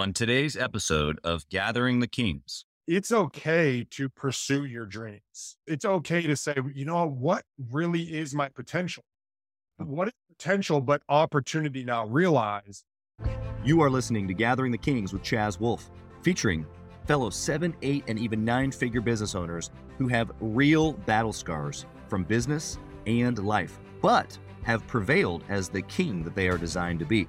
On today's episode of Gathering the Kings, it's okay to pursue your dreams. It's okay to say, you know, what really is my potential? What is potential but opportunity now realized? You are listening to Gathering the Kings with Chaz Wolfe, featuring fellow seven, eight, and even nine figure business owners who have real battle scars from business and life, but have prevailed as the king that they are designed to be.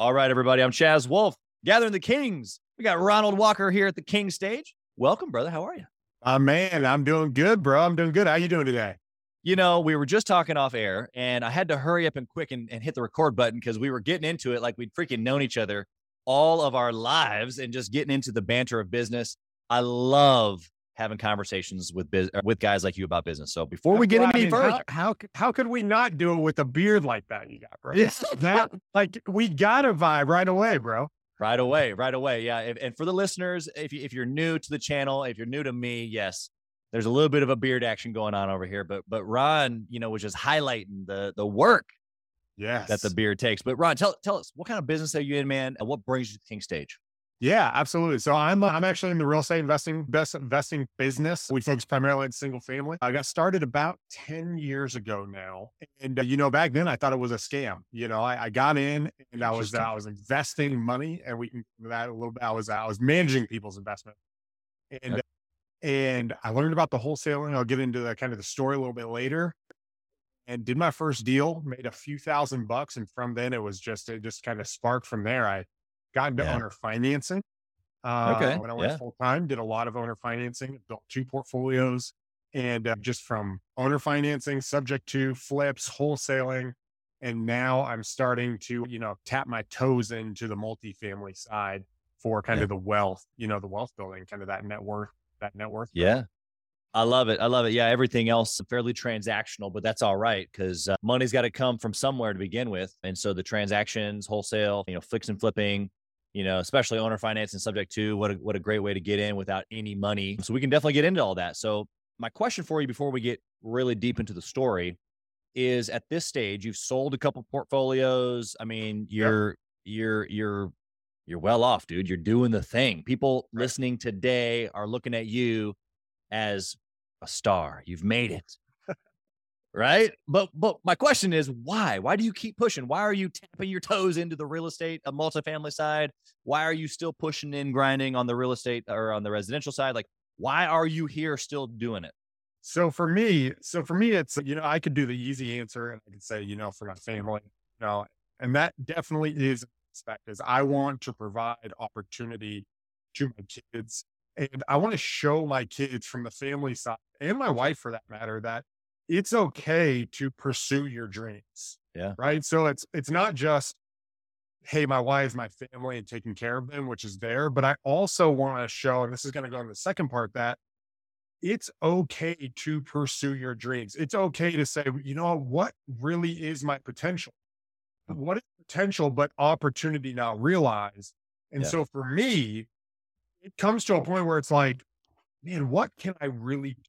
All right, everybody. I'm Chaz Wolfe, gathering the Kings. We got Ronald Walker here at the King stage. Welcome, brother. How are you? Uh, man, I'm doing good, bro. I'm doing good. How you doing today? You know, we were just talking off air, and I had to hurry up and quick and, and hit the record button because we were getting into it like we'd freaking known each other all of our lives and just getting into the banter of business. I love having conversations with biz- uh, with guys like you about business. So before we get well, any I mean, further, how, how, how could we not do it with a beard like that you got, bro? Yes, that like we got a vibe right away, bro. Right away, right away, yeah. If, and for the listeners, if you, if you're new to the channel, if you're new to me, yes, there's a little bit of a beard action going on over here. But but Ron, you know, was just highlighting the the work yes. that the beard takes. But Ron, tell tell us what kind of business are you in, man, and what brings you to King Stage? Yeah, absolutely. So I'm uh, I'm actually in the real estate investing best investing business. We focus primarily on single family. I got started about 10 years ago now. And uh, you know, back then I thought it was a scam. You know, I, I got in and I was uh, I was investing money and we can that a little bit. I was I was managing people's investment. And okay. Uh, and I learned about the wholesaling. I'll get into the kind of the story a little bit later. And did my first deal, made a few thousand bucks. And from then it was just it just kind of sparked from there. I got into yeah. owner financing. Uh, okay. When I went yeah. full time, did a lot of owner financing, built two portfolios, and uh, just from owner financing, subject to flips, wholesaling, and now I'm starting to you know tap my toes into the multifamily side for kind yeah. of the wealth, you know, the wealth building, kind of that net worth, that net worth. Yeah. I love it. I love it. Yeah, everything else fairly transactional, but that's all right because uh, money's got to come from somewhere to begin with, and so the transactions, wholesale, you know, fix and flipping, you know, especially owner financing subject to what a, what a great way to get in without any money. So we can definitely get into all that. So my question for you before we get really deep into the story is at this stage you've sold a couple portfolios. I mean, you're yep. you're you're you're well off, dude. You're doing the thing. People right. listening today are looking at you as a star. You've made it right? But but my question is why? Why do you keep pushing? Why are you tapping your toes into the real estate, a multifamily side? Why are you still pushing in grinding on the real estate uh, or on the residential side? Like, why are you here still doing it? So for me, so for me, it's you know I could do the easy answer and I could say you know for my family, you know, and that definitely is aspect is I want to provide opportunity to my kids and I want to show my kids from the family side and my wife for that matter that it's okay to pursue your dreams. Yeah. Right. So it's it's not just, hey, my wife, my family, and taking care of them, which is there. But I also want to show, and this is going to go in the second part, that it's okay to pursue your dreams. It's okay to say, you know, what really is my potential? Mm. What is potential but opportunity not realized? And yeah. so for me, it comes to a point where it's like, man, what can I really do?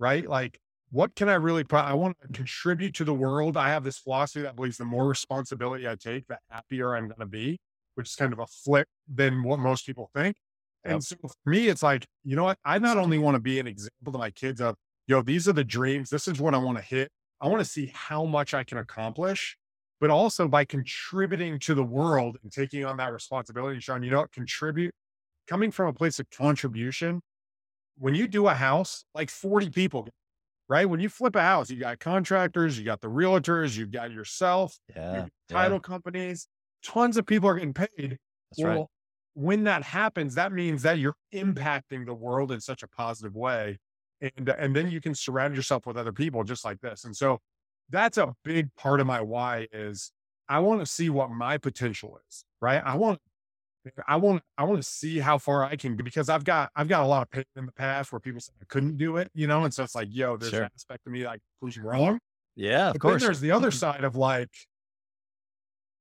Right. Like what can I really, pro- I want to contribute to the world. I have this philosophy that believes the more responsibility I take, the happier I'm going to be, which is kind of a flip than what most people think. Yep. And so for me, it's like, you know what? I not only want to be an example to my kids of, yo, these are the dreams. This is what I want to hit. I want to see how much I can accomplish, but also by contributing to the world and taking on that responsibility, Sean, you know what? Contribute coming from a place of contribution. When you do a house, like 40 people get right? When you flip a house, you got contractors, you got the realtors, you've got yourself, yeah, title yeah. companies, tons of people are getting paid. That's well, right. when that happens, that means that you're impacting the world in such a positive way. And, and then you can surround yourself with other people just like this. And so that's a big part of my why is I want to see what my potential is, right? I want, I want, I want to see how far I can because I've got, I've got a lot of pain in the past where people said I couldn't do it, you know? And so it's like, yo, there's Sure. an aspect of me like proves wrong. Yeah, of But course. then there's the other mm-hmm. side of like,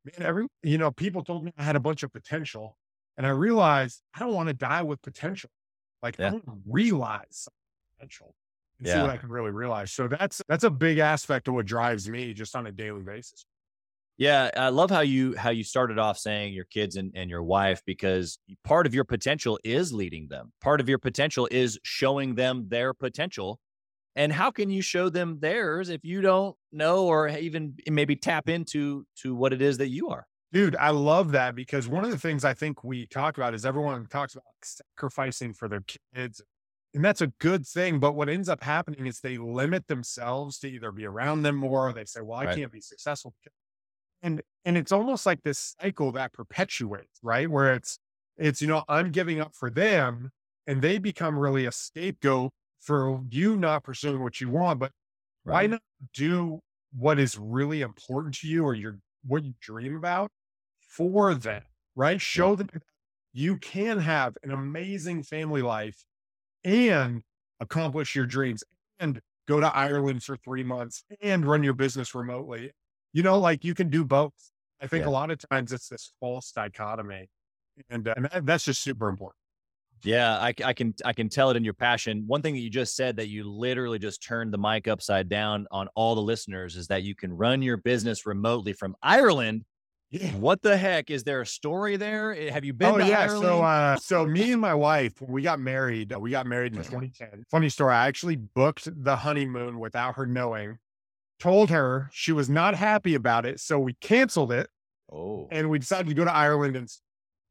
man, every, you know, people told me I had a bunch of potential and I realized I don't want to die with potential. Like Yeah. I want to realize potential and see Yeah. what I can really realize. So that's, that's a big aspect of what drives me just on a daily basis. Yeah, I love how you how you started off saying your kids and, and your wife because part of your potential is leading them. Part of your potential is showing them their potential. And how can you show them theirs if you don't know or even maybe tap into to what it is that you are? Dude, I love that because one of the things I think we talk about is everyone talks about sacrificing for their kids. And that's a good thing. But what ends up happening is they limit themselves to either be around them more or they say, well, I Right. can't be successful. And and it's almost like this cycle that perpetuates, right? Where it's it's, you know, I'm giving up for them and they become really a scapegoat for you not pursuing what you want. But why not do what is really important to you or your what you dream about for them, right? Show them you can have an amazing family life and accomplish your dreams and go to Ireland for three months and run your business remotely. You know, like you can do both. I think Yeah. a lot of times it's this false dichotomy. And, uh, and that's just super important. Yeah, I can I can tell it in your passion. One thing that you just said that you literally just turned the mic upside down on all the listeners is that you can run your business remotely from Ireland. Yeah. What the heck? Is there a story there? Eh, Have you been oh yeah. Ireland? So uh so me and my wife, we got married, uh, we got married in 2010. Funny story. I actually booked the honeymoon without her knowing. Told her she was not happy about it, so we canceled it oh, and we decided to go to Ireland and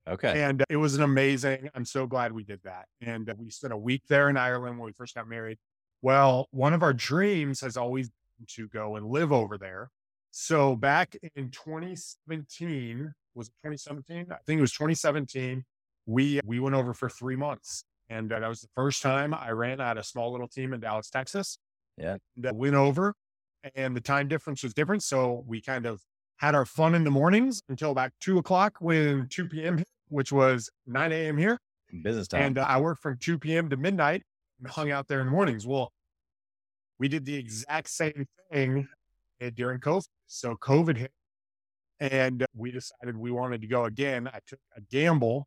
okay. and it was an amazing. I'm so glad we did that. And uh, we spent a week there in Ireland when we first got married. Well, one of our dreams has always been to go and live over there. So back in 2017, was it 2017? I think it was 2017. We we went over for three months, and uh, that was the first time I ran out a small little team in Dallas, Texas. Yeah. and, uh, went over, and the time difference was different, so we kind of had our fun in the mornings until about two o'clock when 2 p.m. which was 9 a.m. here. Business time. And uh, I worked from 2 p.m. to midnight and hung out there in the mornings. Well, we did the exact same thing uh, during COVID. So COVID hit and we decided we wanted to go again. I took a gamble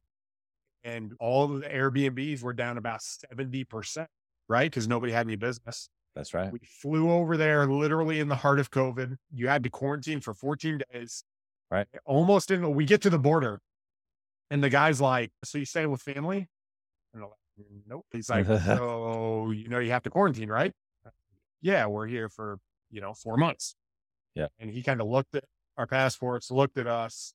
and all of the Airbnbs were down about 70%, right? Because nobody had any business. That's right. We flew over there literally in the heart of COVID. You had to quarantine for 14 days. Right. Almost in, we get to the border and the guy's like, So you staying with family? And I'm like, Nope. He's like, So, you know, you have to quarantine, right? Yeah, we're here for, you know, four months. Yeah. And he kind of looked at our passports, looked at us,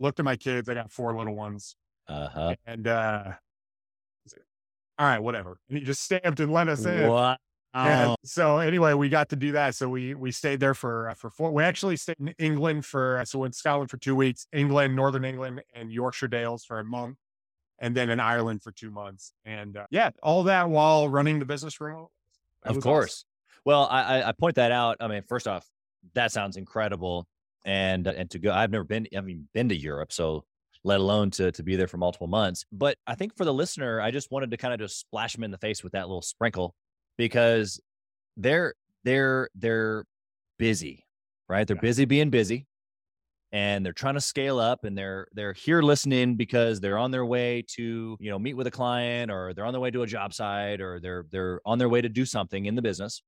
looked at my kids. I got four little ones. Uh huh. And, uh, all right, whatever. And he just stamped and let us in. Wow. And so anyway, we got to do that. So we we stayed there for uh, for four. We actually stayed in England for uh, so in Scotland for two weeks, England, Northern England, and Yorkshire Dales for a month, and then in Ireland for two months. And uh, yeah, all that while running the business remote. Of course. Well, I, I I point that out. I mean, first off, that sounds incredible, and and to go, I've never been, I mean, been to Europe, so let alone to to be there for multiple months. But I think for the listener, I just wanted to kind of just splash them in the face with that little sprinkle because they're they're they're busy, right? They're Yeah. busy being busy, and they're trying to scale up, and they're they're here listening because they're on their way to you know meet with a client, or they're on their way to a job site, or they're they're on their way to do something in the business,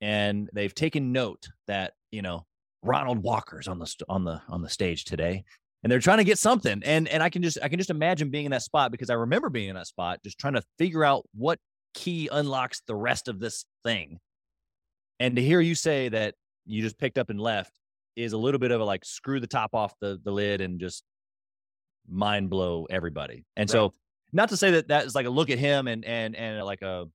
and they've taken note that you know Ronald Walker's on the st- on the on the stage today, and they're trying to get something, and and I can just I can just imagine being in that spot because I remember being in that spot, just trying to figure out what key unlocks the rest of this thing. And to hear you say that you just picked up and left is a little bit of a like screw the top off the the lid and just mind blow everybody. And so not to say that that is like a look at him and and and like a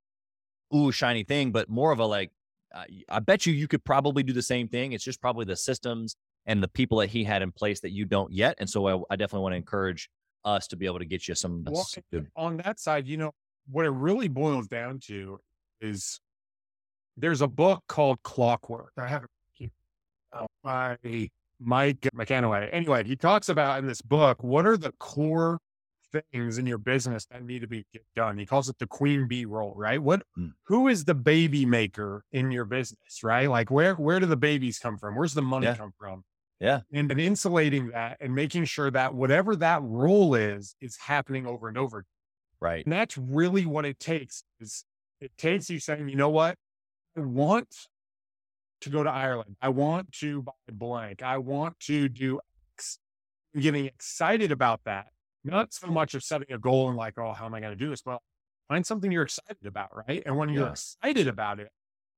ooh shiny thing, but more of a like uh, I bet you you could probably do the same thing. It's just probably the systems and the people that he had in place that you don't yet. And so I, I definitely want to encourage us to be able to get you some Well, on that side, you know, what it really boils down to is there's a book called Clockwork. I have it here, uh, by Mike McAnaway. Anyway, he talks about in this book what are the core things in your business that need to be done. He calls it the queen bee role, right? What Mm. who is the baby maker in your business, right? Like where where do the babies come from? Where's the money Yeah. come from? Yeah. And, and insulating that and making sure that whatever that role is is happening over and over. Right. And that's really what it takes is it takes you saying, you know what? I want to go to Ireland. I want to buy blank. I want to do X. Getting excited about that. Not so much of setting a goal and like, oh, how am I going to do this? But find something you're excited about, right? And when you're excited about it,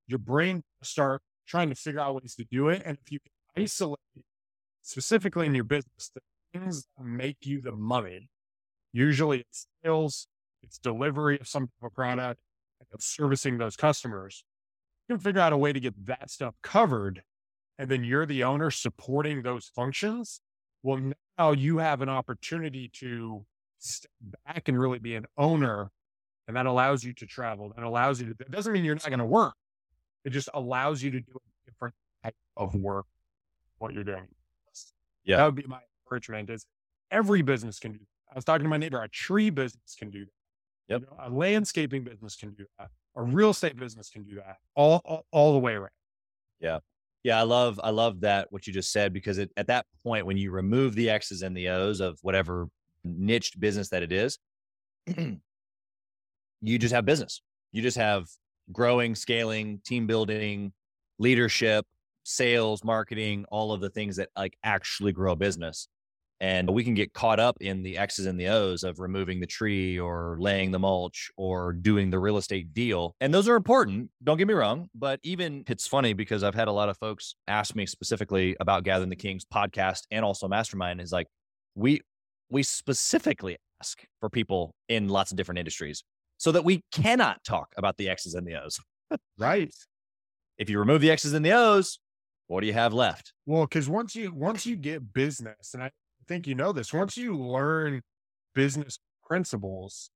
your brain start trying to figure out ways to do it. And if you can isolate specifically in your business, the things that make you the money, usually it's sales, it's delivery of some type of product, it's servicing those customers. You can figure out a way to get that stuff covered. And then you're the owner supporting those functions. Well, now you have an opportunity to step back and really be an owner. And that allows you to travel. That allows you to, that doesn't mean you're not going to work. It just allows you to do a different type of work, what you're doing. Yeah. That would be my encouragement is every business can do that. I was talking to my neighbor, a tree business can do that. Yep. You know, a landscaping business can do that. A real estate business can do that. All, all, all the way around. Yeah, Yeah, I love I love that what you just said because it, at that point when you remove the X's and the O's of whatever niched business that it is, you just have business. You just have growing, scaling, team building, leadership, sales, marketing, all of the things that like actually grow a business. And we can get caught up in the X's and the O's of removing the tree or laying the mulch or doing the real estate deal. And those are important. Don't get me wrong. But even it's funny because I've had a lot of folks ask me specifically about Gathering the Kings podcast and also Mastermind is like, we, we specifically ask for people in lots of different industries so that we cannot talk about the X's and the O's. Right. If you remove the X's and the O's, what do you have left? Well, because once you once you get business, and I think you know this, once you learn business principles,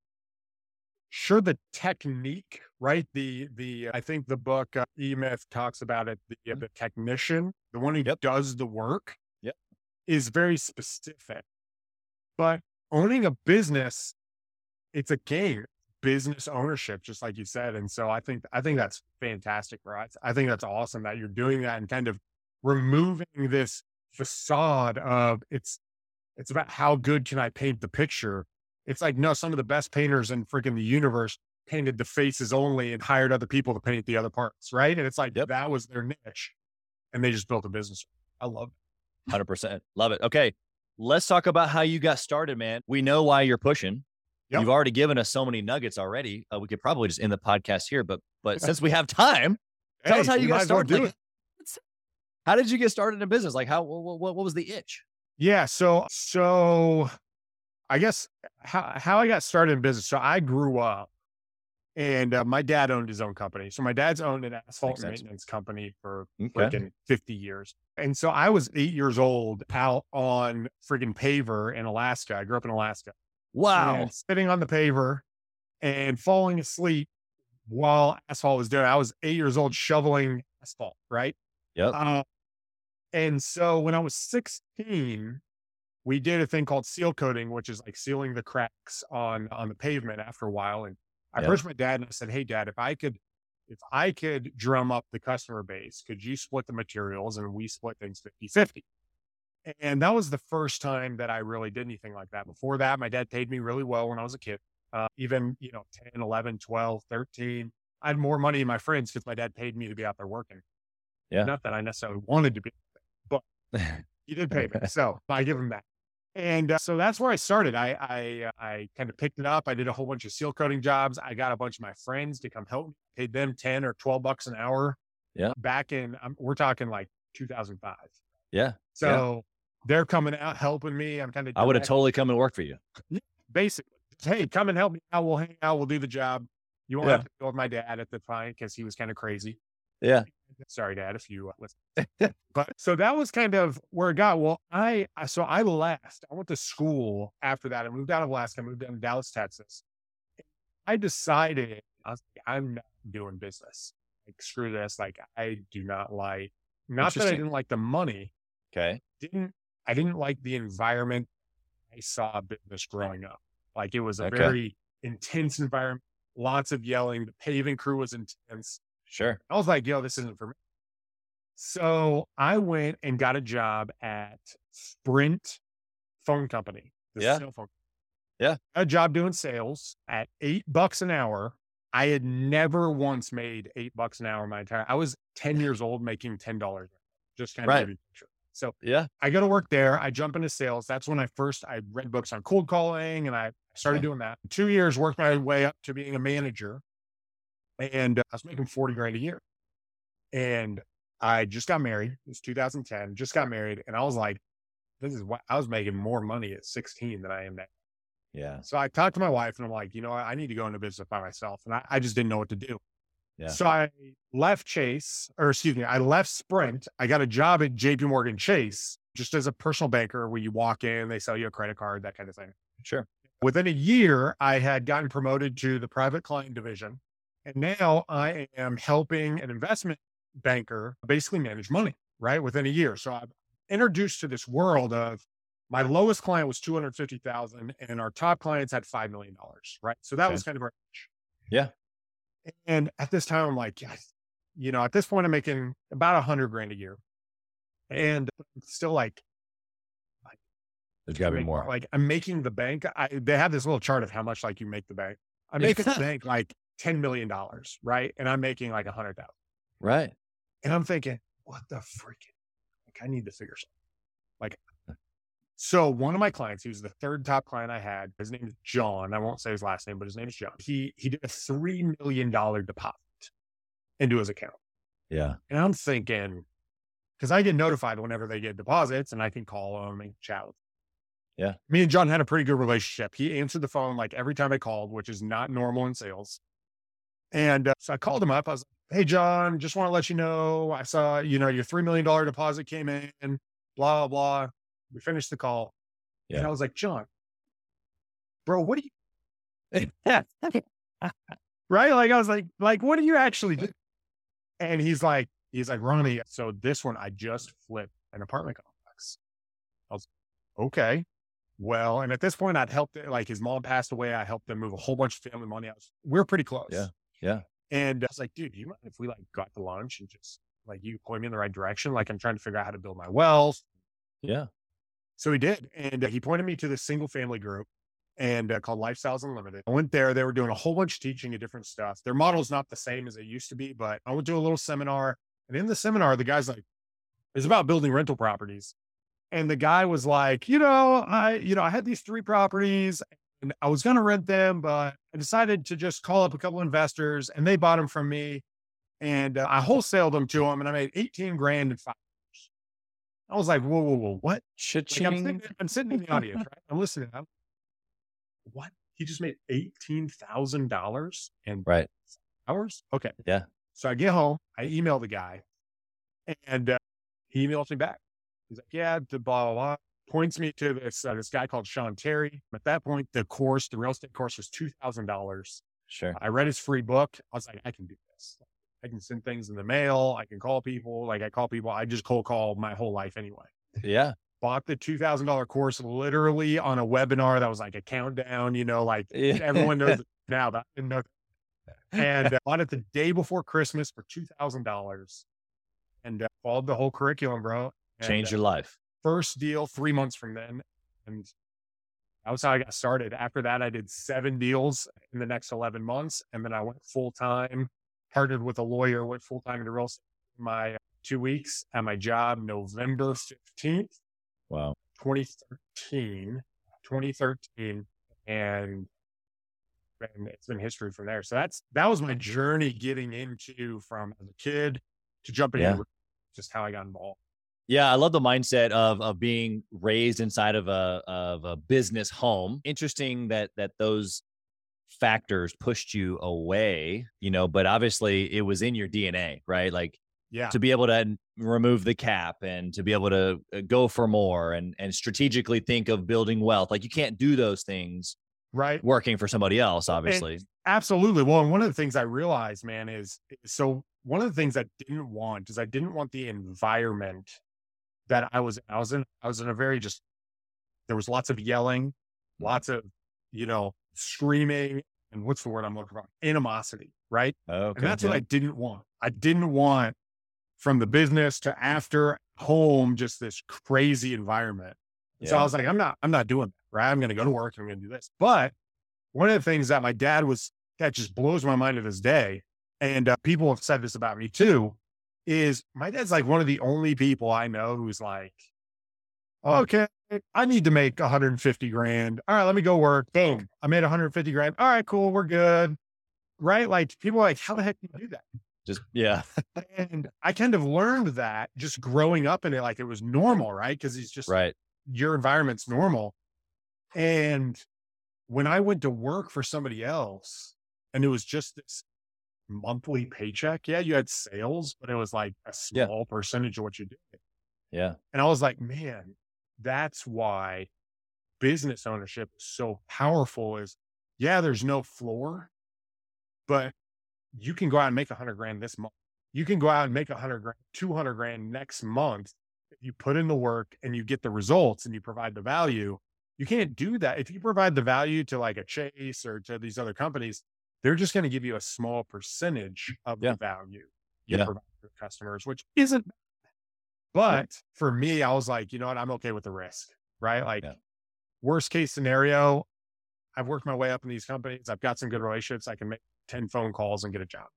sure the technique, right? The the I think the book uh, E Myth talks about it. The uh, the technician, the one who Yep. does the work, Yep. is very specific. But owning a business, it's a game. Business ownership, just like you said, and so I think I think that's fantastic, right? I think that's awesome that you're doing that and kind of removing this facade of it's it's about how good can I paint the picture. It's like no, some of the best painters in freaking the universe painted the faces only and hired other people to paint the other parts, right? And it's like Yep. that was their niche, and they just built a business. I love it. Hundred percent, love it. Okay, let's talk about how you got started, man. We know why you're pushing. Yep. You've already given us so many nuggets already. Uh, we could probably just end the podcast here, but but since we have time, Tell us how you got started. Like, how did you get started in business? Like how what, what, what was the itch? Yeah. So, so I guess how, how I got started in business. So I grew up and uh, my dad owned his own company. So my dad's owned an asphalt Makes sense. maintenance company for Okay. freaking 50 years. And so I was eight years old out on freaking paver in Alaska. I grew up in Alaska. Wow. And sitting on the paver and falling asleep while asphalt was doing. I was eight years old shoveling asphalt, right? Yep. Uh, and so when I was 16, we did a thing called seal coating, which is like sealing the cracks on on the pavement after a while. And I Yeah. approached my dad and I said, Hey dad, if I could if I could drum up the customer base, could you split the materials and we split things 50 50? And that was the first time that I really did anything like that. Before that, my dad paid me really well when I was a kid, uh, even, you know, 10, 11, 12, 13. I had more money than my friends because my dad paid me to be out there working. Yeah. Not that I necessarily wanted to be, he did pay me. So I give him that. And uh, so that's where I started. I, I, uh, I kind of picked it up. I did a whole bunch of seal coating jobs. I got a bunch of my friends to come help me, paid them 10 or 12 bucks an hour. Yeah. Back in, um, we're talking like 2005. yeah. So they're coming out helping me. I'm kind of, I would have totally come and worked for you. basically, hey, come and help me out. We'll hang out. We'll do the job. You won't Yeah. have to deal with my dad at the time because he was kind of crazy. Yeah. Sorry, Dad, if you uh, listen. but so that was kind of where it got. Well, I I- so I left. I went to school after that. I moved out of Alaska. I moved down to Dallas, Texas. I decided I was like, I'm not doing business. Like screw this. Like I do not like. Not that I didn't like the money, Okay. Didn't I didn't like the environment I saw business growing up. Like it was a Okay. very intense environment, lots of yelling. The paving crew was intense. Sure. I was like, yo, this isn't for me. So I went and got a job at Sprint Phone Company. Yeah. phone. Yeah. A job doing sales at eight bucks an hour. I had never once made eight bucks an hour my entire. I was 10 years old making $10. Just kind of Right. So Yeah. I go to work there. I jump into sales. That's when I first I read books on cold calling and I started doing that. Two years worked my way up to being a manager. And uh, I was making 40 grand a year. And I just got married. It was 2010, just got married. And I was like, this is what I was making more money at 16 than I am now. Yeah. So I talked to my wife and I'm like, you know. I need to go into business by myself. And I, I just didn't know what to do. Yeah. So I left Chase, or excuse me, I left Sprint. I got a job at JP Morgan Chase just as a personal banker where you walk in, they sell you a credit card, that kind of thing. Sure. Within a year, I had gotten promoted to the private client division. And now I am helping an investment banker basically manage money, right? Within a year. So I'm introduced to this world of my lowest client was 250,000 and our top clients had $5 million, right? So that Okay. was kind of our niche. Yeah. And at this time, I'm like, yes, you know, at this point, I'm making about a hundred grand a year. And still like, There's got to be make- more. Like I'm making the bank. I, they have this little chart of how much like you make the bank. I'm making the bank like $10 million, right? And I'm making like a hundred thousand. Right. And I'm thinking, what the freaking, like, I need to figure something. Like, so one of my clients, he was the third top client I had. His name is John. I won't say his last name, but his name is John. He he did a three million dollar deposit into his account, Yeah. and I'm thinking, because I get notified whenever they get deposits, and I can call them and chat with. Them. Yeah. me and John had a pretty good relationship. He answered the phone like every time I called, which is not normal in sales. And uh, so I called him up. I was like, hey, John, just want to let you know, I saw, you know, your $3 million deposit came in, blah, blah, blah. We finished the call. And I was like, John, bro, what do you, right? Like, I was like, like, what do you actually do? And he's like, he's like, Ronnie, so this one, I just flipped an apartment complex. I was like, okay. Well, and at this point, I'd helped, like, his mom passed away. I helped them move a whole bunch of family money. out. was, we are pretty close. Yeah. Yeah. And I was like, dude, do you mind if we like got to lunch and just like you point me in the right direction? Like I'm trying to figure out how to build my wealth. Yeah. So he did. And uh, he pointed me to this single family group and uh, called Lifestyles Unlimited. I went there. They were doing a whole bunch of teaching of different stuff. Their model's not the same as it used to be, but I went to a little seminar. And in the seminar, the guy's like, it's about building rental properties. And the guy was like, you know, I, you know, I had these three properties and I was going to rent them, but I decided to just call up a couple investors and they bought them from me. And uh, I wholesaled them to them and I made 18 grand in five years. I was like, whoa, whoa, whoa, what? Like, I'm, sitting, I'm sitting in the audience, right? I'm listening. I'm, what? He just made $18,000 in Right. hours? Okay. Yeah. So I get home, I email the guy and uh, he emails me back. He's like, yeah, blah, blah, blah. Points me to this, uh, this guy called Sean Terry. At that point, the course, the real estate course was $2,000. Sure. I read his free book. I was like, I can do this. I can send things in the mail. I can call people. Like I call people. I just cold call my whole life anyway. Yeah. Bought the $2,000 course literally on a webinar that was like a countdown, you know, like Yeah. everyone knows now, but I didn't know. that. And uh, bought it the day before Christmas for $2,000 and uh, followed the whole curriculum, bro. And, Change uh, your life. First deal three months from then. And that was how I got started. After that, I did seven deals in the next 11 months. And then I went full time, partnered with a lawyer, went full time into real estate. My two weeks at my job, November 15th, Wow. 2013, 2013. And, and it's been history from there. So that's, that was my journey getting into from as a kid to jumping Yeah. into just how I got involved. Yeah, I love the mindset of of being raised inside of a of a business home. Interesting that that those factors pushed you away, you know, but obviously it was in your DNA, right? Like Yeah. to be able to remove the cap and to be able to uh, go for more and and strategically think of building wealth. Like you can't do those things Right. working for somebody else, obviously. Absolutely. Well, and one of the things I realized, man, is so one of the things I didn't want is I didn't want the environment that I was I was in I was in a very just there was lots of yelling, lots of, you know, screaming and what's the word I'm looking for? Animosity, right? Okay. And that's yeah. what I didn't want. I didn't want from the business to after home, just this crazy environment. And So I was like, I'm not, I'm not doing that, right? I'm going to go to work. I'm going to do this. But one of the things that my dad was, that just blows my mind to this day. And uh, people have said this about me too, is my dad's like one of the only people I know who's like, okay, I need to make 150 grand. All right, let me go work. Boom. I made 150 grand. All right, cool. We're good. Right. Like people are like, how the heck do you do that? Just yeah. And I kind of learned that just growing up in it, like it was normal, right? Because it's just right. your environment's normal. And when I went to work for somebody else and it was just this monthly paycheck, yeah, you had sales, but it was like a Yeah. small percentage of what you did. Yeah. And I was like, man, that's why business ownership is so powerful is yeah, there's no floor, but you can go out and make a hundred grand this month. You can go out and make a hundred grand, 200 grand next month. If you put in the work and you get the results and you provide the value, you can't do that. If you provide the value to like a Chase or to these other companies, they're just going to give you a small percentage of Yeah. the value you Yeah. provide to customers, which isn't but for me, I was like, you know what? I'm okay with the risk, right? Like, Yeah. worst case scenario, I've worked my way up in these companies. I've got some good relationships. I can make 10 phone calls and get a job.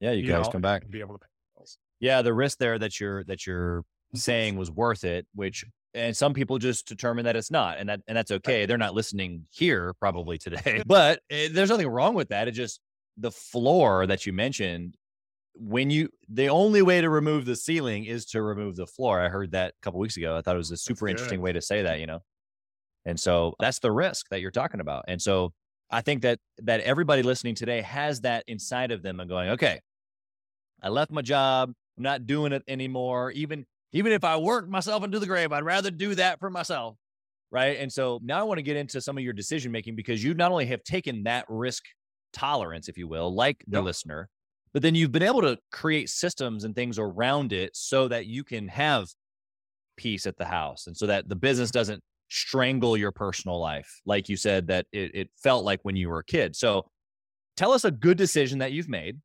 Yeah. You, can always know, come back. and be able to pay bills. Yeah, the risk there that you're that you're mm-hmm. saying was worth it, which and some people just determine that it's not, and that and that's okay. They're not listening here probably today, but eh, there's nothing wrong with that. it's just the floor that you mentioned. When you the only way to remove the ceiling is to remove the floor. I heard that a couple weeks ago. I thought it was a super interesting way to say that. You know, and so that's the risk that you're talking about. And so I think that that everybody listening today has that inside of them and going, okay, I left my job. I'm not doing it anymore. Even even if I work myself into the grave, I'd rather do that for myself. Right. And so now I want to get into some of your decision making because you not only have taken that risk tolerance, if you will, like the Yep. listener, but then you've been able to create systems and things around it so that you can have peace at the house and so that the business doesn't strangle your personal life, like you said that it, it felt like when you were a kid. So tell us a good decision that you've made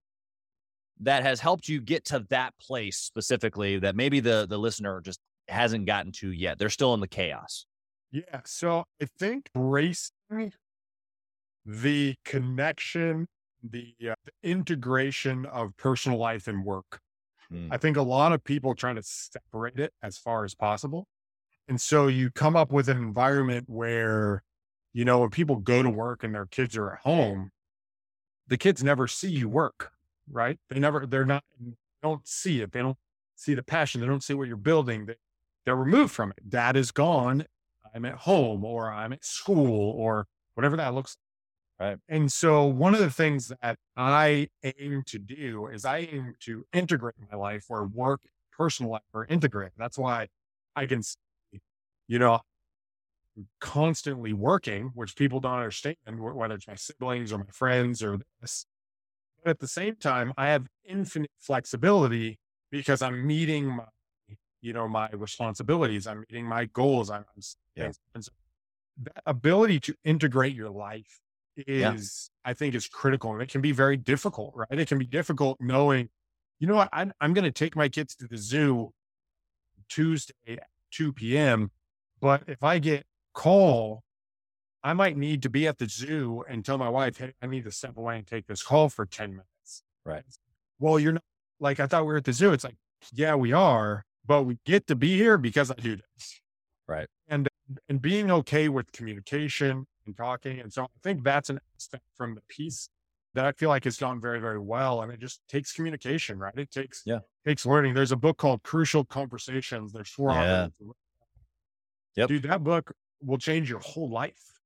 that has helped you get to that place specifically that maybe the the listener just hasn't gotten to yet. They're still in the chaos. Yeah. So I think bracing the connection, the, uh, the integration of personal life and work. Mm. I think a lot of people trying to separate it as far as possible. And so you come up with an environment where, you know, when people go to work and their kids are at home, the kids never see you work, right? They never, they're not, they don't see it. They don't see the passion. They don't see what you're building. They, they're removed from it. Dad is gone. I'm at home or I'm at school or whatever that looks like. Right. and so one of the things that I aim to do is I aim to integrate my life where work, personal life are integrated. That's why I can, see, you know, constantly working, which people don't understand, whether it's my siblings or my friends or this. But at the same time, I have infinite flexibility because I'm meeting my, you know, my responsibilities. I'm meeting my goals. I'm, I'm Yeah. and so that ability to integrate your life Yeah. is, I think, is critical, and it can be very difficult, right? It can be difficult knowing, you know what, I'm, I'm going to take my kids to the zoo Tuesday at 2 p.m. But if I get call, I might need to be at the zoo and tell my wife, hey, I need to step away and take this call for 10 minutes. Right. Well, you're not like, I thought we were at the zoo. It's like, yeah, we are, but we get to be here because I do this. Right. And, and being okay with communication and talking. And so I think that's an aspect from the piece that I feel like has gone very, very well. And it just takes communication, right? It takes, Yeah. takes learning. There's a book called Crucial Conversations. There's four Yeah. Yep. Dude, that book will change your whole life,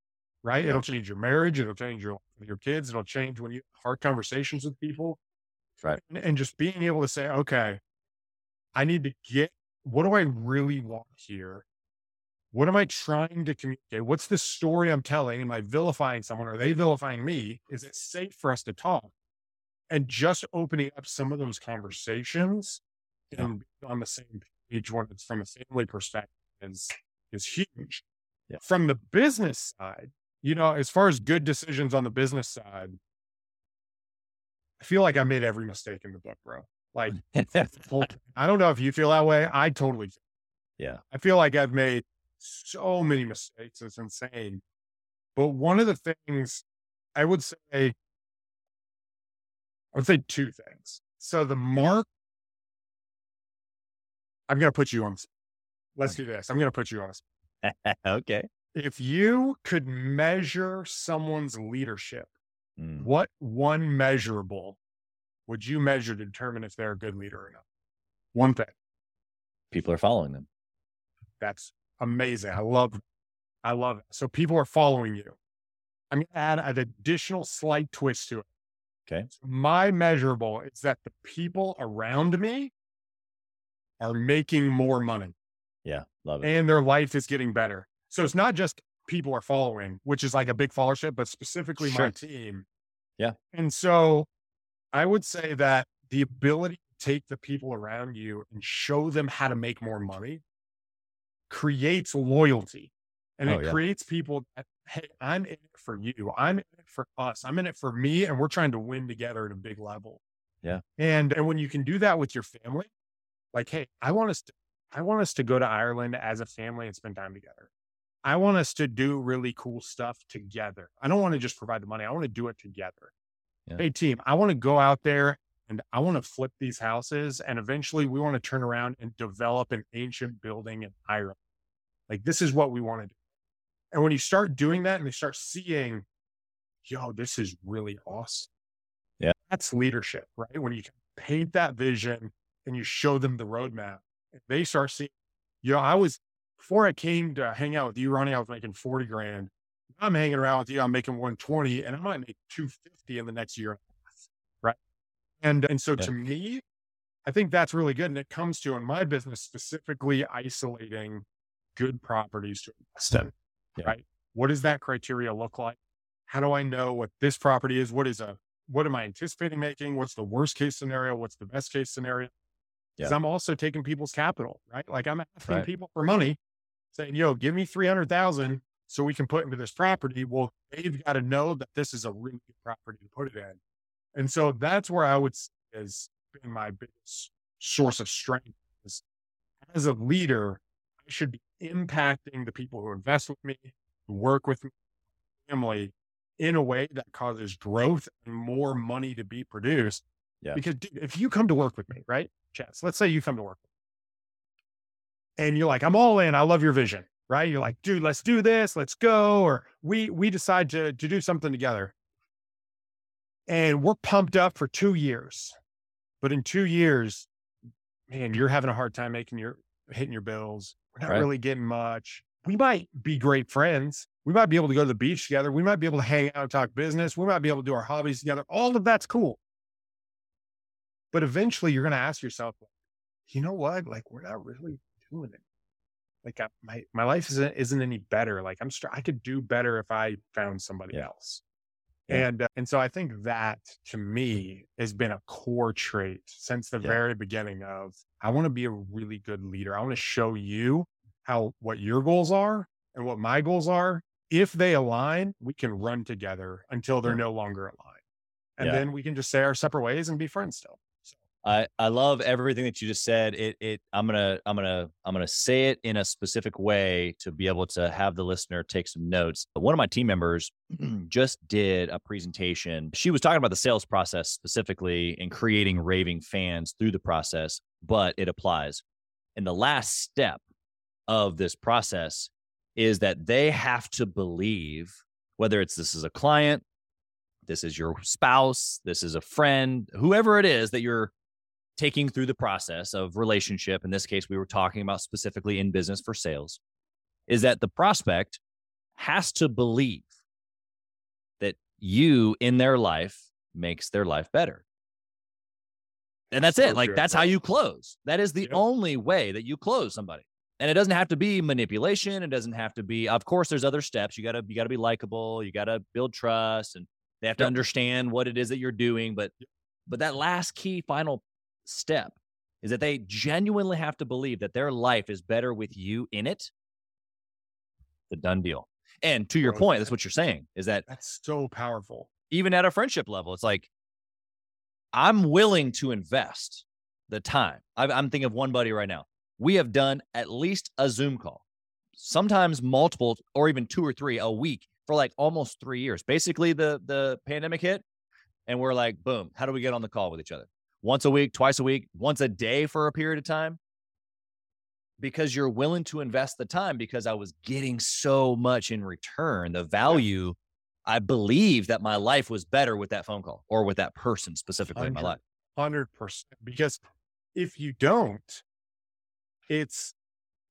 right? It'll change your marriage. It'll change your, your kids. It'll change when you have hard conversations with people. Right. And, and just being able to say, okay, I need to get, what do I really want here? What am I trying to communicate? What's the story I'm telling? Am I vilifying someone? Are they vilifying me? Is it safe for us to talk? And just opening up some of those conversations Yeah. and being on the same page one it's from a family perspective is is huge. Yeah. From the business side, you know, as far as good decisions on the business side, I feel like I made every mistake in the book, bro. Like, I don't know if you feel that way. I totally, do. yeah, I feel like I've made so many mistakes. It's insane. But one of the things I would say, I would say two things. So the mark, I'm going to put you on. Let's do this. I'm going to put you on. okay. If you could measure someone's leadership, Mm. what one measurable would you measure to determine if they're a good leader or not? One thing. People are following them. That's amazing. I love, I love it. So people are following you. I'm going to add an additional slight twist to it. Okay. So my measurable is that the people around me are making more money Yeah, love it. and their life is getting better. So it's not just people are following, which is like a big followership, but specifically my team. Yeah. And so I would say that the ability to take the people around you and show them how to make more money creates loyalty. And Oh, it yeah. creates people that, hey, I'm in it for you. I'm in it for us. I'm in it for me. And we're trying to win together at a big level. Yeah. And and when you can do that with your family, like, hey, I want us to I want us to go to Ireland as a family and spend time together. I want us to do really cool stuff together. I don't want to just provide the money. I want to do it together. Yeah. Hey, team, I want to go out there and I want to flip these houses. And eventually we want to turn around and develop an ancient building in Ireland. Like, this is what we want to do. And when you start doing that and they start seeing, yo, this is really awesome. Yeah. That's leadership, right? When you paint that vision and you show them the roadmap, they start seeing, yo, I was, before I came to hang out with you, Ronnie, I was making 40 grand. I'm hanging around with you, I'm making 120 and I might make 250 in the next year. and a half, Right. And, and so Yeah. to me, I think that's really good. And it comes to in my business, specifically isolating good properties to invest in. Yeah. Right. What does that criteria look like? How do I know what this property is? What is a, what am I anticipating making? What's the worst case scenario? What's the best case scenario? Because Yeah. I'm also taking people's capital, right? Like I'm asking Right. people for money, saying, yo, give me 300,000 so we can put into this property. Well, they've got to know that this is a really good property to put it in. And so that's where I would say has been my biggest source of strength is as a leader, I should be impacting the people who invest with me, who work with me, family in a way that causes growth and more money to be produced. Yeah. Because dude, if you come to work with me, right? Chaz, let's say you come to work and you're like, I'm all in. I love your vision, right? You're like, dude, let's do this. Let's go. Or we, we decide to, to do something together and we're pumped up for two years. But in two years, man, you're having a hard time making your hitting your bills. We're not Right. really getting much. We might be great friends. We might be able to go to the beach together. We might be able to hang out and talk business. We might be able to do our hobbies together. All of that's cool. But eventually you're going to ask yourself, you know what? Like, we're not really doing it. Like I, my, my life isn't, isn't any better. Like I'm, str- I could do better if I found somebody Yeah. else. Yeah. And, uh, and so I think that to me has been a core trait since the Yeah. very beginning of, I want to be a really good leader. I want to show you how, what your goals are and what my goals are. If they align, we can run together until they're no longer aligned. And then we can just say our separate ways and be friends still. I, I love everything that you just said. It it I'm gonna I'm gonna I'm gonna say it in a specific way to be able to have the listener take some notes. One of my team members just did a presentation. She was talking about the sales process specifically and creating raving fans through the process, but it applies. And the last step of this process is that they have to believe whether it's this is a client, this is your spouse, this is a friend, whoever it is that you're taking through the process of relationship in this case we were talking about specifically in business for sales is that the prospect has to believe that you in their life makes their life better. And that's So it like that's how you close. That is the Yep. only way that you close somebody. And it doesn't have to be manipulation it doesn't have to be of course there's other steps you got to you got to be likable you got to build trust and they have to Yep. understand what it is that you're doing but but that last key final step is that they genuinely have to believe that their life is better with you in it. The done deal. And to your point, that's what you're saying is that That's so powerful. even at a friendship level, it's like I'm willing to invest the time. I, I'm thinking of one buddy right now. We have done at least a Zoom call, sometimes multiple, or even two or three a week for like almost three years. Basically, the the pandemic hit, and we're like, boom, how do we get on the call with each other? Once a week, twice a week, once a day for a period of time. Because you're willing to invest the time because I was getting so much in return. The value I believe that my life was better with that phone call or with that person specifically in my life. Hundred percent. Because if you don't, it's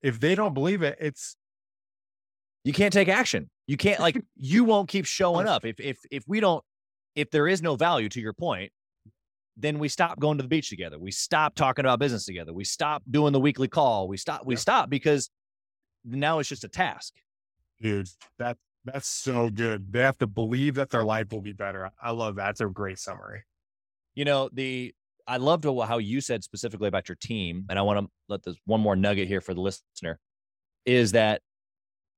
if they don't believe it, it's You can't take action. You can't like you won't keep showing up if if if we don't if there is no value to your point, then we stop going to the beach together. We stop talking about business together. We stop doing the weekly call. We stop we Yeah. stop because now it's just a task. dude, that that's so good. They have to believe that their life will be better. I love that. It's a great summary. You know, the I loved how you said specifically about your team, and I want to let this one more nugget here for the listener is that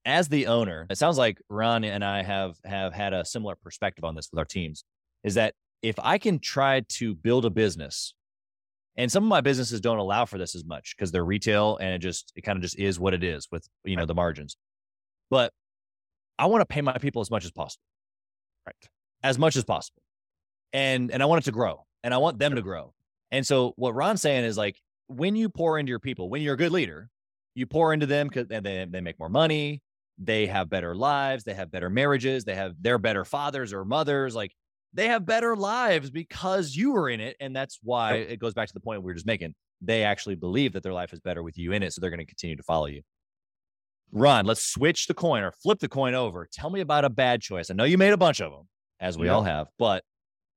as the owner, it sounds like Ron and I have have had a similar perspective on this with our teams. Is that if I can try to build a business, and some of my businesses don't allow for this as much because they're retail and it just it kind of just is what it is with you know the margins. But I want to pay my people as much as possible Right. as much as possible. And and I want it to grow and I want them to grow. And so what Ron's saying is like when you pour into your people, when you're a good leader, you pour into them because they, they make more money, they have better lives, they have better marriages, they have they're better fathers or mothers, like they have better lives because you were in it. And that's why it goes back to the point we were just making. They actually believe that their life is better with you in it. So they're going to continue to follow you. Ron, let's switch the coin or flip the coin over. Tell me about a bad choice. I know you made a bunch of them, as we Yeah. all have, but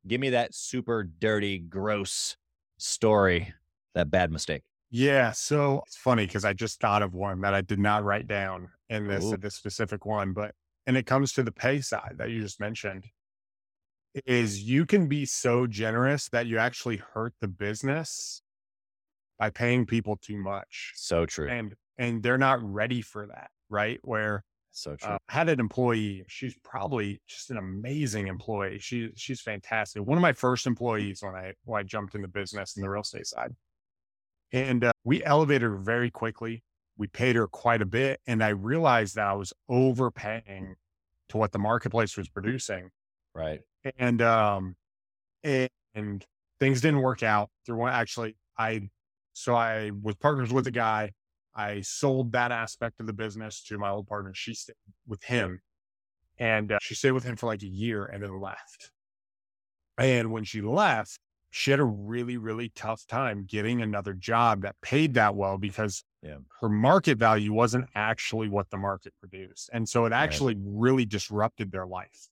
give me that super dirty, gross story, that bad mistake. Yeah. So it's funny because I just thought of one that I did not write down in this Ooh. this specific one, but and it comes to the pay side that you just mentioned. Is you can be so generous that you actually hurt the business by paying people too much. So true. And and they're not ready for that, right? Where So true. uh, I had an employee. She's probably just an amazing employee. She she's fantastic. One of my first employees when I when I jumped in the business in the real estate side, and uh, we elevated her very quickly. We paid her quite a bit, and I realized that I was overpaying to what the marketplace was producing, right. and um, and, and things didn't work out. There one actually, I so I was partners with a guy. I sold that aspect of the business to my old partner. She stayed with him, and uh, she stayed with him for like a year and then left. And when she left, she had a really really tough time getting another job that paid that well because Yeah. her market value wasn't actually what the market produced, and so it actually really disrupted their life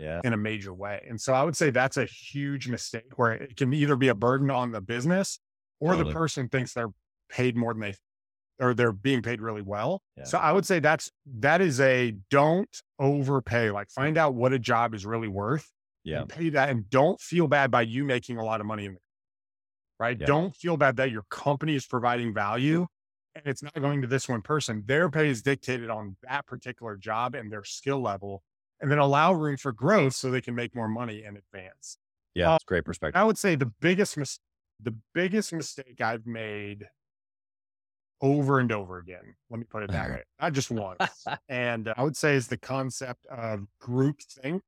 Yeah. in a major way. And so I would say that's a huge mistake where it can either be a burden on the business or Totally. the person thinks they're paid more than they or they're being paid really well. Yeah. So I would say that's that is a don't overpay. Like find out what a job is really worth Yeah. pay that and don't feel bad by you making a lot of money in the right? Yeah. Don't feel bad that your company is providing value and it's not going to this one person. Their pay is dictated on that particular job and their skill level, and then allow room for growth so they can make more money and advance. Yeah. Uh, It's a great perspective. I would say the biggest mis- the biggest mistake I've made over and over again. Let me put it that way. Not just once. and uh, I would say is the concept of group think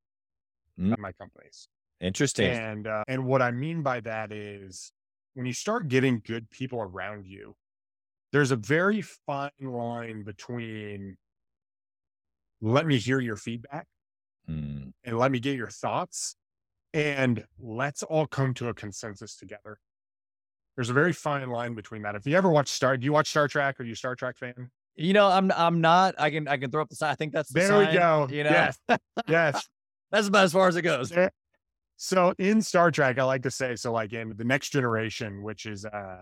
Mm. my companies. Interesting. And uh, and what I mean by that is when you start getting good people around you, there's a very fine line between let me hear your feedback Mm, and let me get your thoughts and let's all come to a consensus together. There's a very fine line between that. If you ever watch Star, do you watch Star Trek? Are you a Star Trek fan? You know, I'm I'm not. I can I can throw up the sign. I think that's the There we go. You know, Yes. Yes. that's about as far as it goes. There- So in Star Trek, I like to say, so like in the next generation, which is uh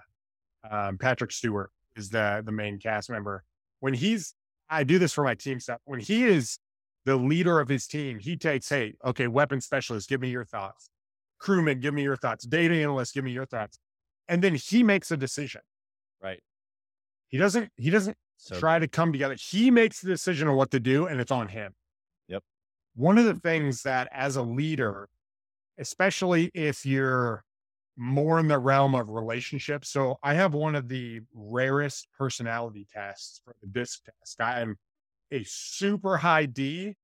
um, Patrick Stewart is the the main cast member. When he's I do this for my team stuff. When he is the leader of his team, he takes, hey, okay, weapon specialist, give me your thoughts. Crewman, give me your thoughts. Data analyst, give me your thoughts. And then he makes a decision. Right. He doesn't, he doesn't So try to come together. He makes the decision on what to do and it's on him. Yep. One of the things that as a leader, especially if you're more in the realm of relationships. So I have one of the rarest personality tests for the disc test. I am a super high D,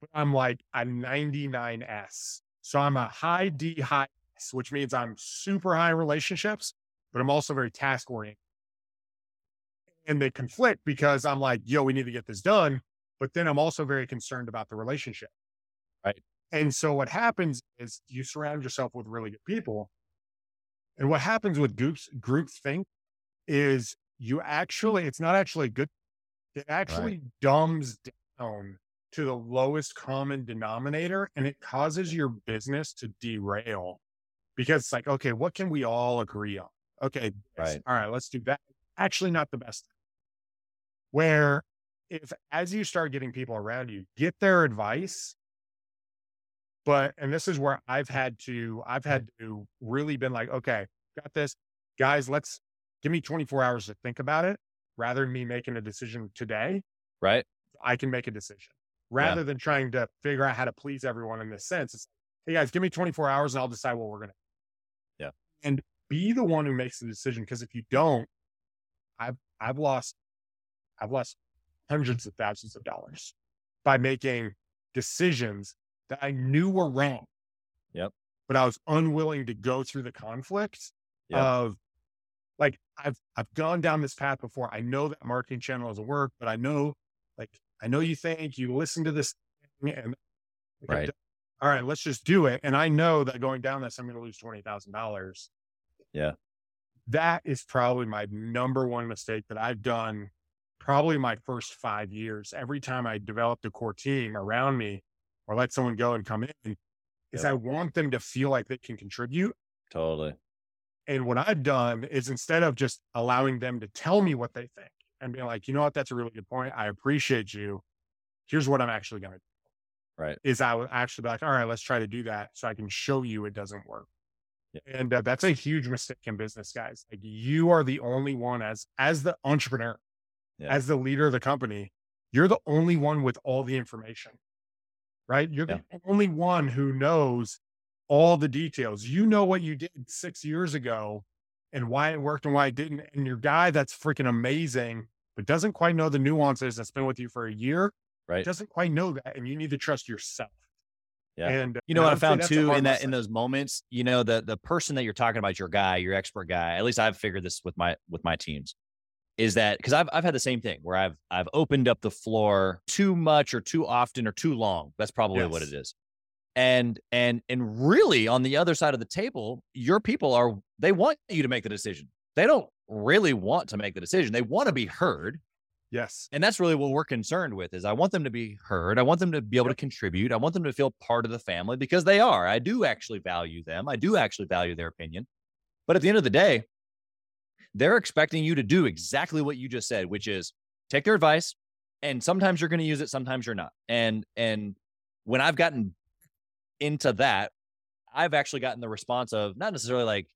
but I'm like a 99S. So I'm a high D, high S, which means I'm super high in relationships, but I'm also very task oriented. And they conflict because I'm like, yo, we need to get this done. But then I'm also very concerned about the relationship. Right. And so what happens is you surround yourself with really good people. And what happens with groups, group think is you actually, it's not actually a good. It actually dumbs down to the lowest common denominator and it causes your business to derail because it's like, okay, what can we all agree on? Okay. Right. All right, let's do that. Actually, not the best. Where if as you start getting people around you, get their advice. But, and this is where I've had to, I've had to really been like, okay, got this. Guys, let's give me 24 hours to think about it rather than me making a decision today. right. I can make a decision rather than trying to figure out how to please everyone in this sense. It's hey guys, give me 24 hours and I'll decide what we're gonna. Yeah. And be the one who makes the decision. Because if you don't, I've I've lost I've lost hundreds of thousands of dollars by making decisions that I knew were wrong. Yep. But I was unwilling to go through the conflict Yep. of like I've I've gone down this path before. I know that marketing channel doesn't work, but I know like I know you think you listen to this thing and like, Right. all right, let's just do it. And I know that going down this, I'm going to lose twenty thousand dollars. Yeah. That is probably my number one mistake that I've done. Probably my first five years. Every time I developed a core team around me, or let someone go and come in, is Yep. I want them to feel like they can contribute. Totally. And what I've done is instead of just allowing them to tell me what they think and being like, you know what, that's a really good point. I appreciate you. Here's what I'm actually going to do. Right. Is I would actually be like, all right, let's try to do that so I can show you it doesn't work. Yeah. And uh, that's a huge mistake in business, guys. Like you are the only one as as the entrepreneur, Yeah. as the leader of the company, you're the only one with all the information. Right? You're the only one who knows all the details. You know what you did 6 years ago and why it worked and why it didn't. And your guy that's freaking amazing, but doesn't quite know the nuances that's been with you for a year, Right. doesn't quite know that. And you need to trust yourself. Yeah. And uh, You know and what I found too in that in those moments, you know, the the person that you're talking about, your guy, your expert guy, at least I've figured this with my with my teams, is that because I've I've had the same thing where I've I've opened up the floor too much or too often or too long. That's probably what it is. And and and really on the other side of the table, your people are they want you to make the decision. They don't really want to make the decision. They want to be heard. Yes. And that's really what we're concerned with is I want them to be heard. I want them to be able to contribute. I want them to feel part of the family because they are. I do actually value them. I do actually value their opinion. But at the end of the day, they're expecting you to do exactly what you just said, which is take their advice and sometimes you're going to use it, sometimes you're not. And and when I've gotten into that, I've actually gotten the response of not necessarily like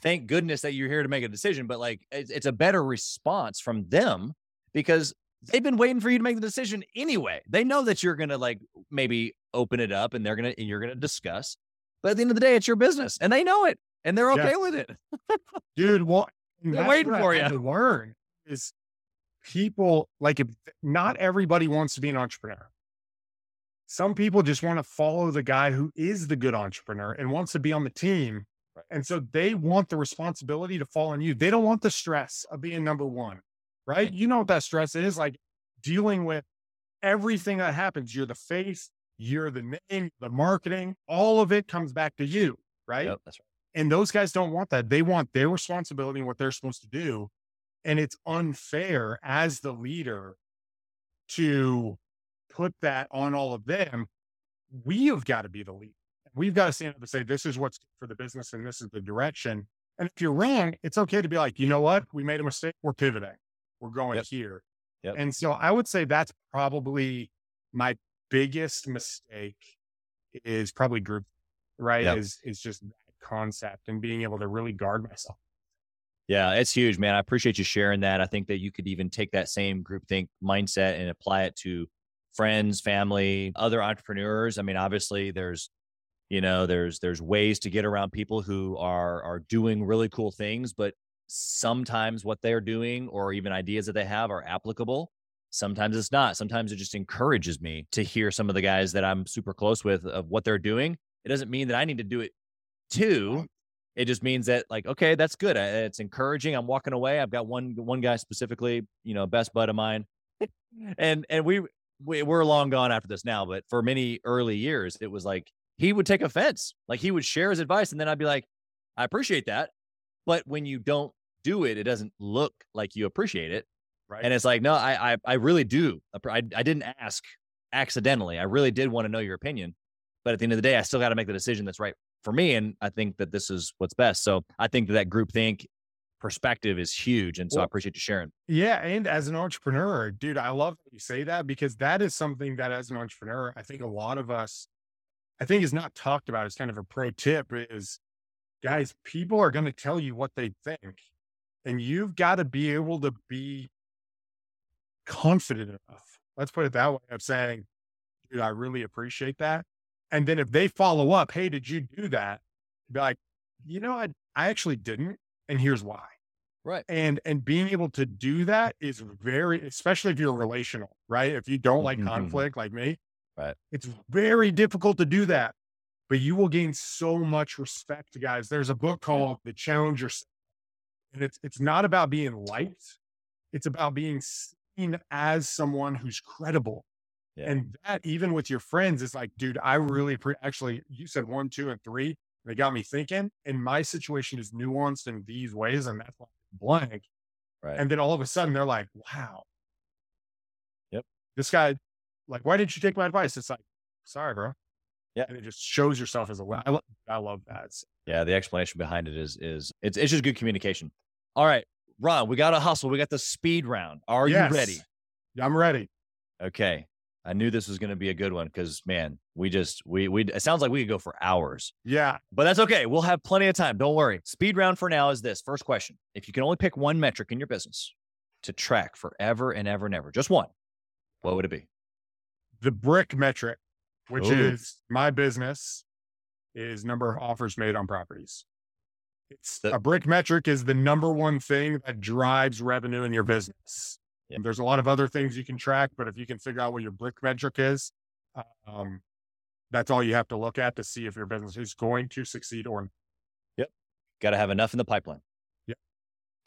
thank goodness that you're here to make a decision, but like it's, it's a better response from them because they've been waiting for you to make the decision anyway. They know that you're gonna like maybe open it up and they're gonna and you're gonna discuss. But at the end of the day, it's your business and they know it and they're okay Yes. with it. dude. And They're waiting what for ya. to Learn is people like if not everybody wants to be an entrepreneur. Some people just want to follow the guy who is the good entrepreneur and wants to be on the team. Right. And so they want the responsibility to fall on you. They don't want the stress of being number one, right? You know what that stress is like dealing with everything that happens. You're the face, you're the name, the marketing, all of it comes back to you, right? Yep, that's right. And those guys don't want that. They want their responsibility and what they're supposed to do. And it's unfair as the leader to put that on all of them. We have got to be the lead. We've got to stand up and say, this is what's good for the business and this is the direction. And if you're wrong, it's okay to be like, you know what? We made a mistake. We're pivoting. We're going Yep. here. Yep. And so I would say that's probably my biggest mistake is probably group, right? Yep. Is is just that concept and being able to really guard myself. Yeah, it's huge, man. I appreciate you sharing that. I think that you could even take that same groupthink mindset and apply it to friends, family, other entrepreneurs. I mean, obviously there's you know, there's there's ways to get around people who are are doing really cool things, but sometimes what they're doing or even ideas that they have are applicable. Sometimes it's not. Sometimes it just encourages me to hear some of the guys that I'm super close with of what they're doing. It doesn't mean that I need to do it too it just means that like okay that's good it's encouraging i'm walking away i've got one one guy specifically you know best bud of mine and and we, we we're long gone after this now but for many early years it was like he would take offense like he would share his advice and then i'd be like i appreciate that but when you don't do it it doesn't look like you appreciate it right and it's like no i i, I really do I, I didn't ask accidentally i really did want to know your opinion but at the end of the day i still got to make the decision that's right for me. And I think that this is what's best. So I think that that group think perspective is huge. And so well, I appreciate you sharing. Yeah. And as an entrepreneur, dude, I love that you say that because that is something that as an entrepreneur, I think a lot of us, I think is not talked about as kind of a pro tip is guys, people are going to tell you what they think. And you've got to be able to be confident enough. Let's put it that way of saying, dude, I really appreciate that. And then if they follow up, hey, did you do that? Be like, you know, I I actually didn't, and here's why. Right. And and being able to do that is very, especially if you're relational, right? If you don't like mm-hmm. conflict like me, right. It's very difficult to do that. But you will gain so much respect, guys. There's a book called The Challenger. And it's it's not about being liked. It's about being seen as someone who's credible. Yeah. And that even with your friends is like, dude, I really pre- actually, you said one, two, and three. They got me thinking. And my situation is nuanced in these ways, and that's blank. Right. And then all of a sudden they're like, wow. Yep. This guy, like, why didn't you take my advice? It's like, sorry, bro. Yeah. And it just shows yourself as a, I love, I love that. Yeah. The explanation behind it is, is it's, it's just good communication. All right, Ron, we got to hustle. We got the speed round. Are yes. you ready? I'm ready. Okay. I knew this was going to be a good one because man, we just we we it sounds like we could go for hours. Yeah. But that's okay. We'll have plenty of time. Don't worry. Speed round for now is this. First question. If you can only pick one metric in your business to track forever and ever and ever, just one, what would it be? The brick metric, which Ooh. is my business, is number of offers made on properties. It's the, a brick metric is the number one thing that drives revenue in your business. Yep. There's a lot of other things you can track, but if you can figure out what your brick metric is, um, that's all you have to look at to see if your business is going to succeed or not. Yep. Got to have enough in the pipeline. Yep.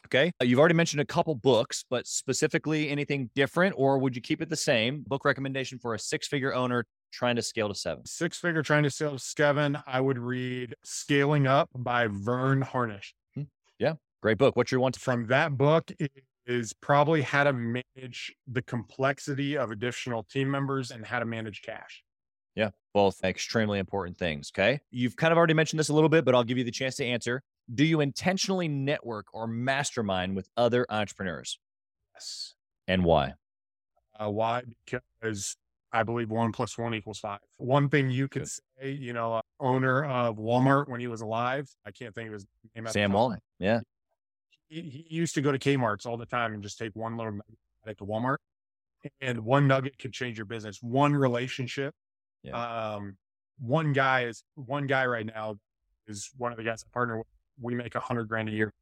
Okay. Uh, you've already mentioned a couple books, but specifically anything different, or would you keep it the same? Book recommendation for a six figure owner trying to scale to seven. Six figure trying to scale to seven. I would read Scaling Up by Verne Harnish. Hmm. Yeah. Great book. What's your one? To- From that book, is probably how to manage the complexity of additional team members and how to manage cash. Yeah, both extremely important things. Okay. You've kind of already mentioned this a little bit, but I'll give you the chance to answer. Do you intentionally network or mastermind with other entrepreneurs? Yes. And why? Uh, why? Because I believe one plus one equals five. One thing you could say, you know, uh, owner of Walmart when he was alive, I can't think of his name. Sam Walton. Yeah he, he used to go to Kmart's all the time and just take one little nugget to Walmart. And one nugget could change your business. One relationship. Yeah. Um, one guy is one guy right now is one of the guys I partner with. We make a hundred grand a year.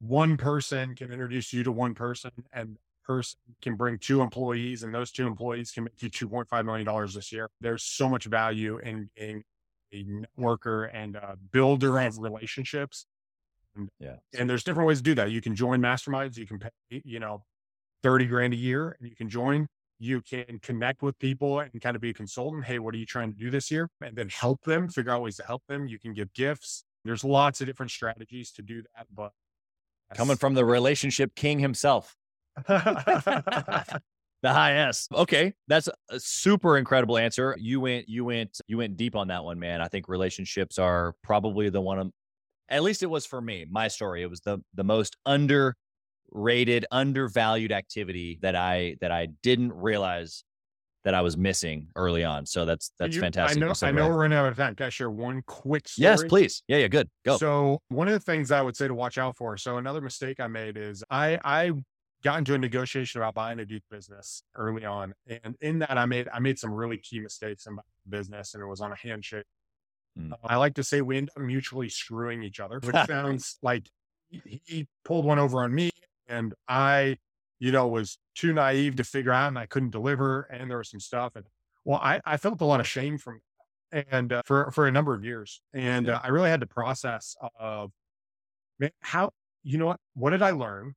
One person can introduce you to one person and person can bring two employees and those two employees can make you $2.5 million this year. There's so much value in being a networker and a builder of relationships Mm, yeah. And there's different ways to do that. You can join masterminds. You can pay, you know, 30 grand a year and you can join. You can connect with people and kind of be a consultant. Hey, what are you trying to do this year? And then help them figure out ways to help them. You can give gifts. There's lots of different strategies to do that. But coming from the relationship king himself. the high S. Okay, that's a super incredible answer. You went, you went, you went deep on that one, man. I think relationships are probably the one at least it was for me, my story. It was the the most underrated, undervalued activity that I that I didn't realize that I was missing early on. So that's that's You- fantastic. I know, I know we're running out of time. Can I share one quick story? Yes, please. Yeah, yeah, good. Go. So one of the things I would say to watch out for. So another mistake I made is I I got into a negotiation about buying a dude business early on, and in that I made I made some really key mistakes in my business, and it was on a handshake. Mm. Uh, I like to say we end up mutually screwing each other, which sounds like he- pulled one over on me, and I, you know, was too naive to figure out, and I couldn't deliver, and there was some stuff, and well, I I felt a lot of shame from and uh, for for a number of years, and uh, I really had to process of man, how you know what what did I learn?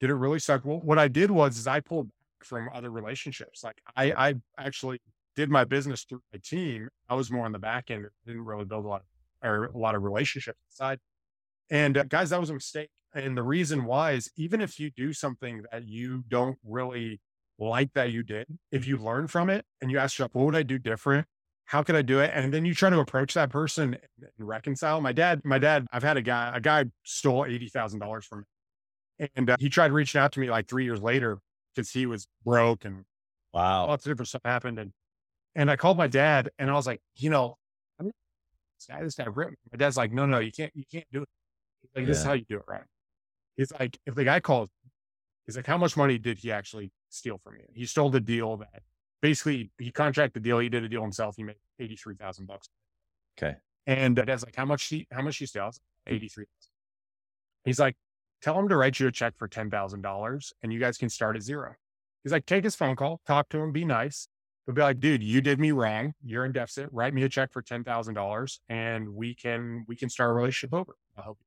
Did it really suck? Well, what I did was is I pulled back from other relationships. Like I I actually did my business through my team. I was more on the back end. Didn't really build a lot of, or a lot of relationships inside. And uh, guys, that was a mistake. And the reason why is even if you do something that you don't really like that you did, if you learn from it and you ask yourself, what would I do different? How could I do it? And then you try to approach that person and reconcile. My dad, my dad, I've had a guy, a guy stole eighty thousand dollars from me, and uh, he tried reaching out to me like three years later because he was broke and wow. lots of different stuff happened. And and I called my dad and I was like, you know, I'm not- this guy, this guy ripped me. My dad's like, no, no, you can't, you can't do it. He's like, this is how you do it, right? He's like, if the guy calls, he's like, how much money did he actually steal from you? He stole the deal that basically he contracted the deal. He did a deal himself. He made eighty three thousand bucks. Okay. And dad's like, how much he, how much he steal? Hmm. Eighty three. He's like, tell him to write you a check for ten thousand dollars, and you guys can start at zero. He's like, take his phone call, talk to him, be nice, but be like, dude, you did me wrong. You're in deficit. Write me a check for ten thousand dollars, and we can we can start a relationship over. Help you.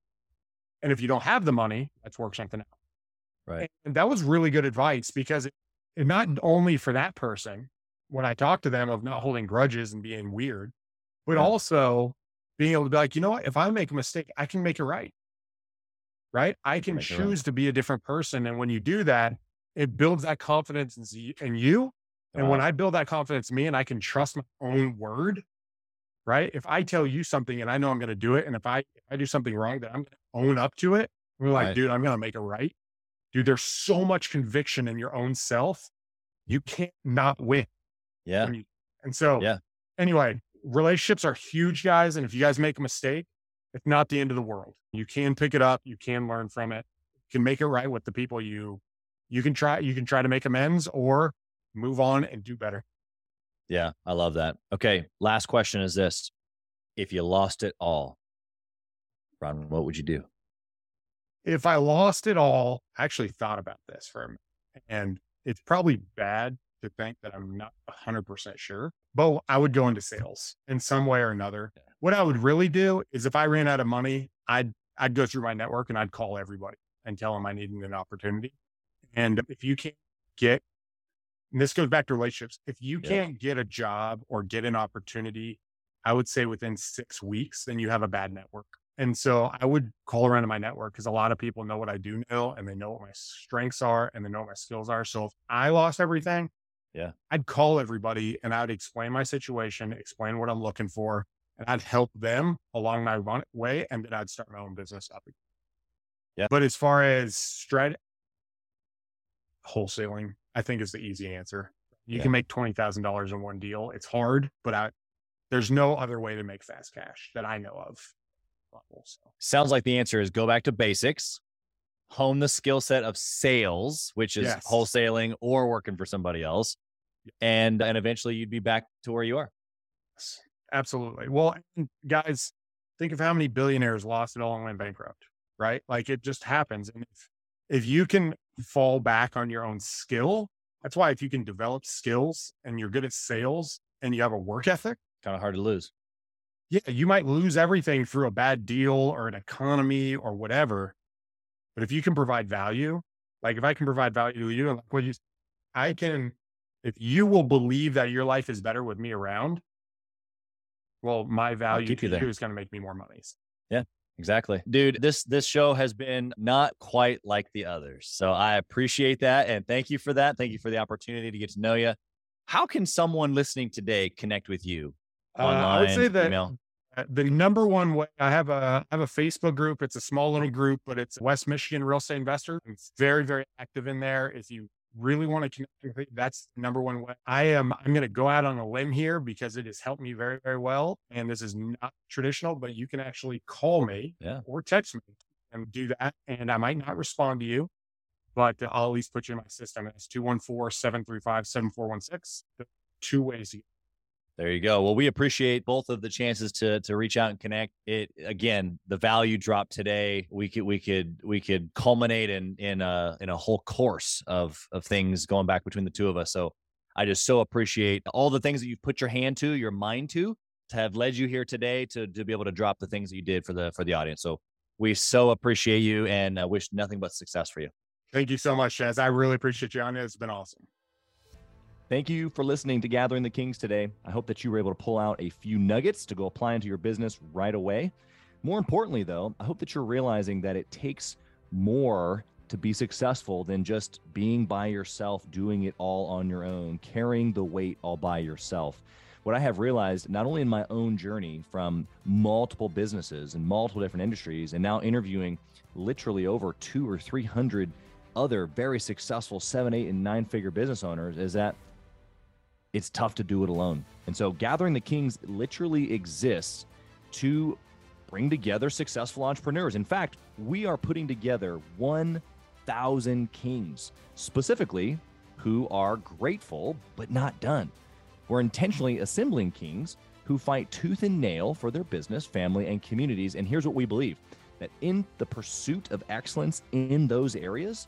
And if you don't have the money, let's work something out. Right. And that was really good advice because it, it not only for that person when I talked to them of not holding grudges and being weird, but Yeah. also being able to be like, you know what? If I make a mistake, I can make it right. Right. I can it right. choose to be a different person. And when you do that, it builds that confidence in you. And when I build that confidence in me and I can trust my own word, right? If I tell you something and I know I'm going to do it, and if I if I do something wrong, that I'm going to own up to it. We're like, Right. dude, I'm going to make it right. Dude, there's so much conviction in your own self. You can't not win. yeah. you- and so, Yeah. anyway, relationships are huge, guys. And if you guys make a mistake, it's not the end of the world. You can pick it up. You can learn from it. You can make it right with the people you, you can try, you can try to make amends or move on and do better. Yeah, I love that. Okay, last question is this: If you lost it all, Ron, what would you do? if I lost it all, I actually thought about this for a minute. And it's probably bad to think that I'm not 100% sure, but I would go into sales in some way or another. What I would really do is if I ran out of money, I'd, I'd go through my network and I'd call everybody and tell them I needed an opportunity. And if you can't get, and this goes back to relationships, if you Yeah. can't get a job or get an opportunity, I would say within six weeks, then you have a bad network. And so I would call around to my network because a lot of people know what I do know and they know what my strengths are and they know what my skills are. So if I lost everything, Yeah. I'd call everybody and I'd explain my situation, explain what I'm looking for, and I'd help them along my way. And then I'd start my own business up. again. Yeah. But as far as strat wholesaling, I think is the easy answer. You Yeah. can make $20,000 in one deal. It's hard, but I, there's no other way to make fast cash that I know of. So. Sounds like the answer is go back to basics, hone the skill set of sales, which is Yes. wholesaling or working for somebody else, and and eventually you'd be back to where you are. Yes, absolutely. Well, guys, think of how many billionaires lost it all and went bankrupt, right? Like it just happens. And if, if you can fall back on your own skill, that's why if you can develop skills and you're good at sales and you have a work ethic, Kind of hard to lose. yeah, you might lose everything through a bad deal or an economy or whatever. But if you can provide value, like if I can provide value to you, and like what you, I can, if you will believe that your life is better with me around, well, my value to you you is going to make me more money. Exactly. Dude, this this show has been not quite like the others. So I appreciate that and thank you for that. Thank you for the opportunity to get to know you. How can someone listening today connect with you? Uh, I would say that email? uh, the number one way I have a I have a Facebook group. It's a small little group, but it's West Michigan Real Estate Investor. It's very very active in there. If you really want to connect with me, that's the number one way. I am I'm going to go out on a limb here because it has helped me very very well and this is not traditional, but you can actually call me Yeah. or text me and do that and I might not respond to you, but I'll at least put you in my system. It's 214-735-7416. The two ways to There you go. Well, we appreciate both of the chances to to reach out and connect. It again, the value drop today. We could we could we could culminate in in a in a whole course of of things going back between the two of us. So I just so appreciate all the things that you've put your hand to, your mind to, to have led you here today to to be able to drop the things that you did for the for the audience. So we so appreciate you and uh, wish nothing but success for you. Thank you so much, Chaz. I really appreciate you on it. It's been awesome. Thank you for listening to Gathering the Kings today. I hope that you were able to pull out a few nuggets to go apply into your business right away. More importantly, though, I hope that you're realizing that it takes more to be successful than just being by yourself, doing it all on your own, carrying the weight all by yourself. What I have realized, not only in my own journey from multiple businesses and multiple different industries, and now interviewing literally over two or 300 other very successful seven, eight, and nine figure business owners, is that it's tough to do it alone. And so Gathering the Kings literally exists to bring together successful entrepreneurs. In fact, we are putting together 1,000 kings, specifically who are grateful but not done. We're intentionally assembling kings who fight tooth and nail for their business, family, and communities. And here's what we believe that in the pursuit of excellence in those areas,